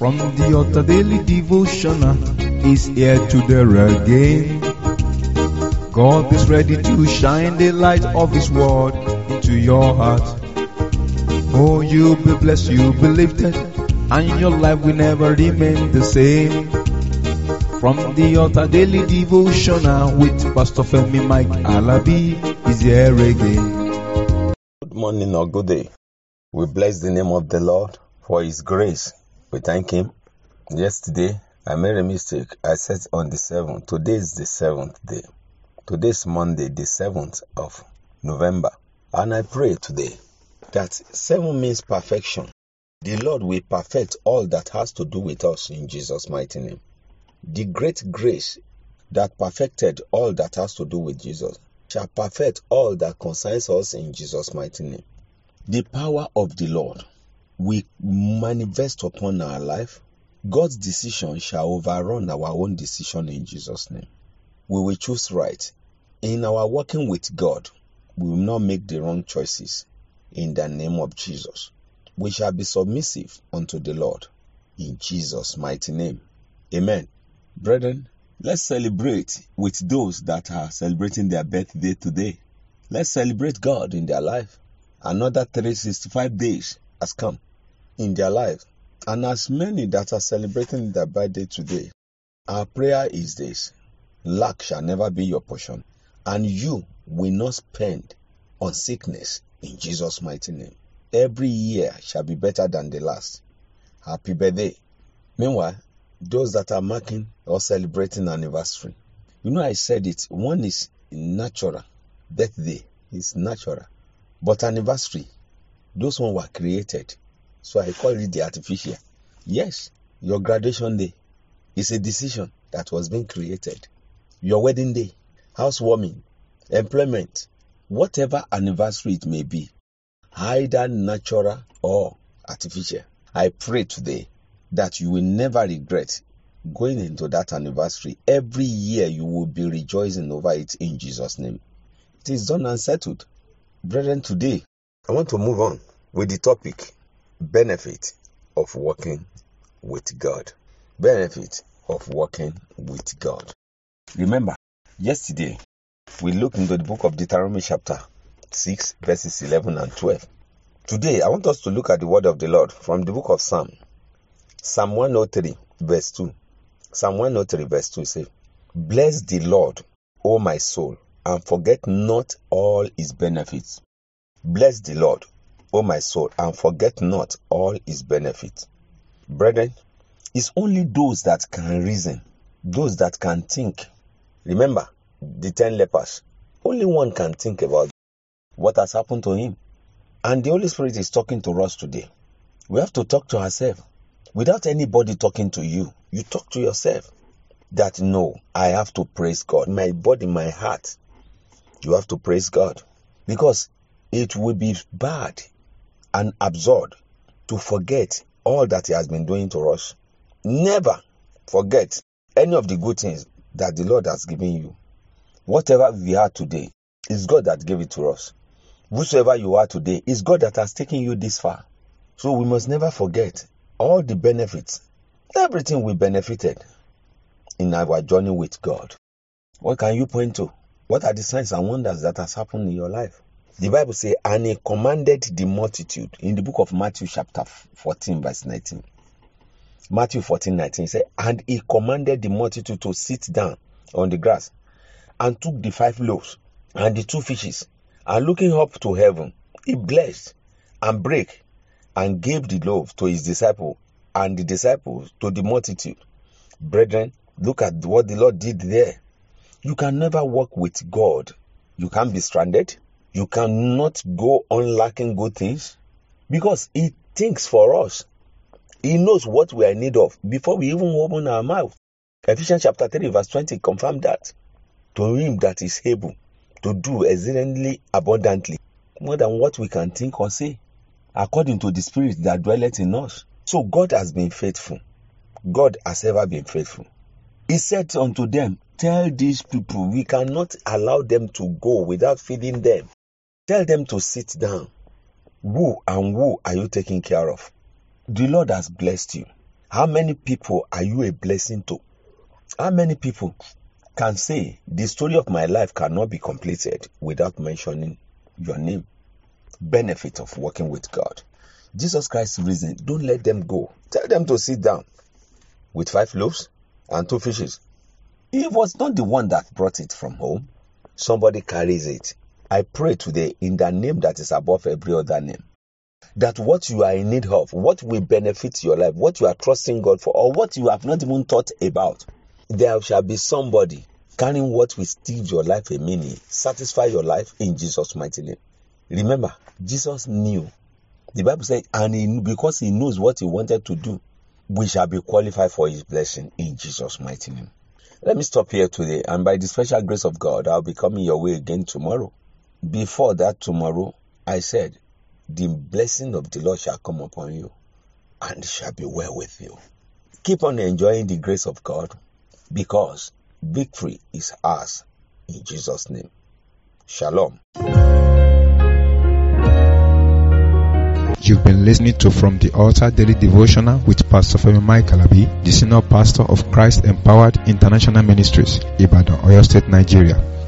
From the altar daily devotional is here to there again. God is ready to shine the light of His word into your heart. Oh, you'll be blessed, you'll be lifted, and your life will never remain the same. From the altar daily devotional with Pastor Femi Mike Alabi is here again. Good morning or good day. We bless the name of the Lord for His grace. We thank Him. Yesterday, I made a mistake. I said on the 7th. Today is the 7th day. Today is Monday, the 7th of November. And I pray today that 7 means perfection. The Lord will perfect all that has to do with us in Jesus' mighty name. The great grace that perfected all that has to do with Jesus shall perfect all that concerns us in Jesus' mighty name. The power of the Lord will manifest upon our life. God's decision shall overrun our own decision in Jesus' name. We will choose right. In our working with God, we will not make the wrong choices in the name of Jesus. We shall be submissive unto the Lord in Jesus' mighty name. Amen. Brethren, let's celebrate with those that are celebrating their birthday today. Let's celebrate God in their life. Another 365 days has come in their life. And as many that are celebrating their birthday today, our prayer is this lack shall never be your portion, and you will not spend on sickness in Jesus' mighty name. Every year shall be better than the last. Happy birthday. Meanwhile, those that are marking or celebrating anniversary, you know, I said it one is natural, birthday is natural, but anniversary, those one were created. So I call it the artificial. Yes, your graduation day is a decision that was being created. Your wedding day, housewarming, employment, whatever anniversary it may be, either natural or artificial. I pray today that you will never regret going into that anniversary. Every year you will be rejoicing over it in Jesus' name. It is done and settled. Brethren, today I want to move on with the topic benefit of working with God. Benefit of working with God. Remember, yesterday we looked into the book of Deuteronomy chapter 6 verses 11 and 12. Today I want us to look at the word of the Lord from the book of Psalm. Psalm 103 verse 2. Psalm 103 verse 2 says, Bless the Lord, O my soul, and forget not all his benefits. Bless the Lord, O my soul, and forget not all his benefits. Brethren, it's only those that can reason, those that can think. Remember, the ten lepers, only one can think about what has happened to him. And the Holy Spirit is talking to us today. We have to talk to ourselves. Without anybody talking to you, you talk to yourself that no, I have to praise God. My body, my heart, you have to praise God. Because it would be bad and absurd to forget all that He has been doing to us. Never forget any of the good things that the Lord has given you. Whatever we are today, is God that gave it to us. Whosoever you are today, is God that has taken you this far. So we must never forget all the benefits, everything we benefited in our journey with God. What can you point to? What are the signs and wonders that has happened in your life? The Bible says, and he commanded the multitude in the book of Matthew, chapter 14, verse 19. Matthew 14, 19 said, and he commanded the multitude to sit down on the grass and took the five loaves and the two fishes and looking up to heaven, he blessed and brake and gave the loaves to his disciple and the disciples to the multitude. Brethren, look at what the Lord did there. You can never walk with God. You can't be stranded. You cannot go on lacking good things because He thinks for us. He knows what we are in need of before we even open our mouth. Ephesians chapter 3, verse 20 confirm that. To him that is able to do exceedingly abundantly more than what we can think or say, according to the Spirit that dwelleth in us. So God has been faithful. God has ever been faithful. He said unto them, Tell these people we cannot allow them to go without feeding them. Tell them to sit down. Who and who are you taking care of? The Lord has blessed you. How many people are you a blessing to? How many people can say the story of my life cannot be completed without mentioning your name? Benefit of working with God. Jesus Christ's reason, don't let them go. Tell them to sit down with five loaves and two fishes. He was not the one that brought it from home. Somebody carries it. I pray today in the name that is above every other name that what you are in need of, what will benefit your life, what you are trusting God for, or what you have not even thought about, there shall be somebody carrying what will steal your life a meaning, satisfy your life in Jesus' mighty name. Remember, Jesus knew. The Bible said, and he, because he knows what he wanted to do, we shall be qualified for his blessing in Jesus' mighty name. Let me stop here today, and by the special grace of God, I'll be coming your way again tomorrow. Before that tomorrow, I said, the blessing of the Lord shall come upon you and shall be well with you. Keep on enjoying the grace of God because victory is ours in Jesus' name. Shalom. You've been listening to From the Altar Daily Devotional with Pastor Femi Mike Alabi, the Senior Pastor of Christ Empowered International Ministries, Ibadan, Oyo State, Nigeria.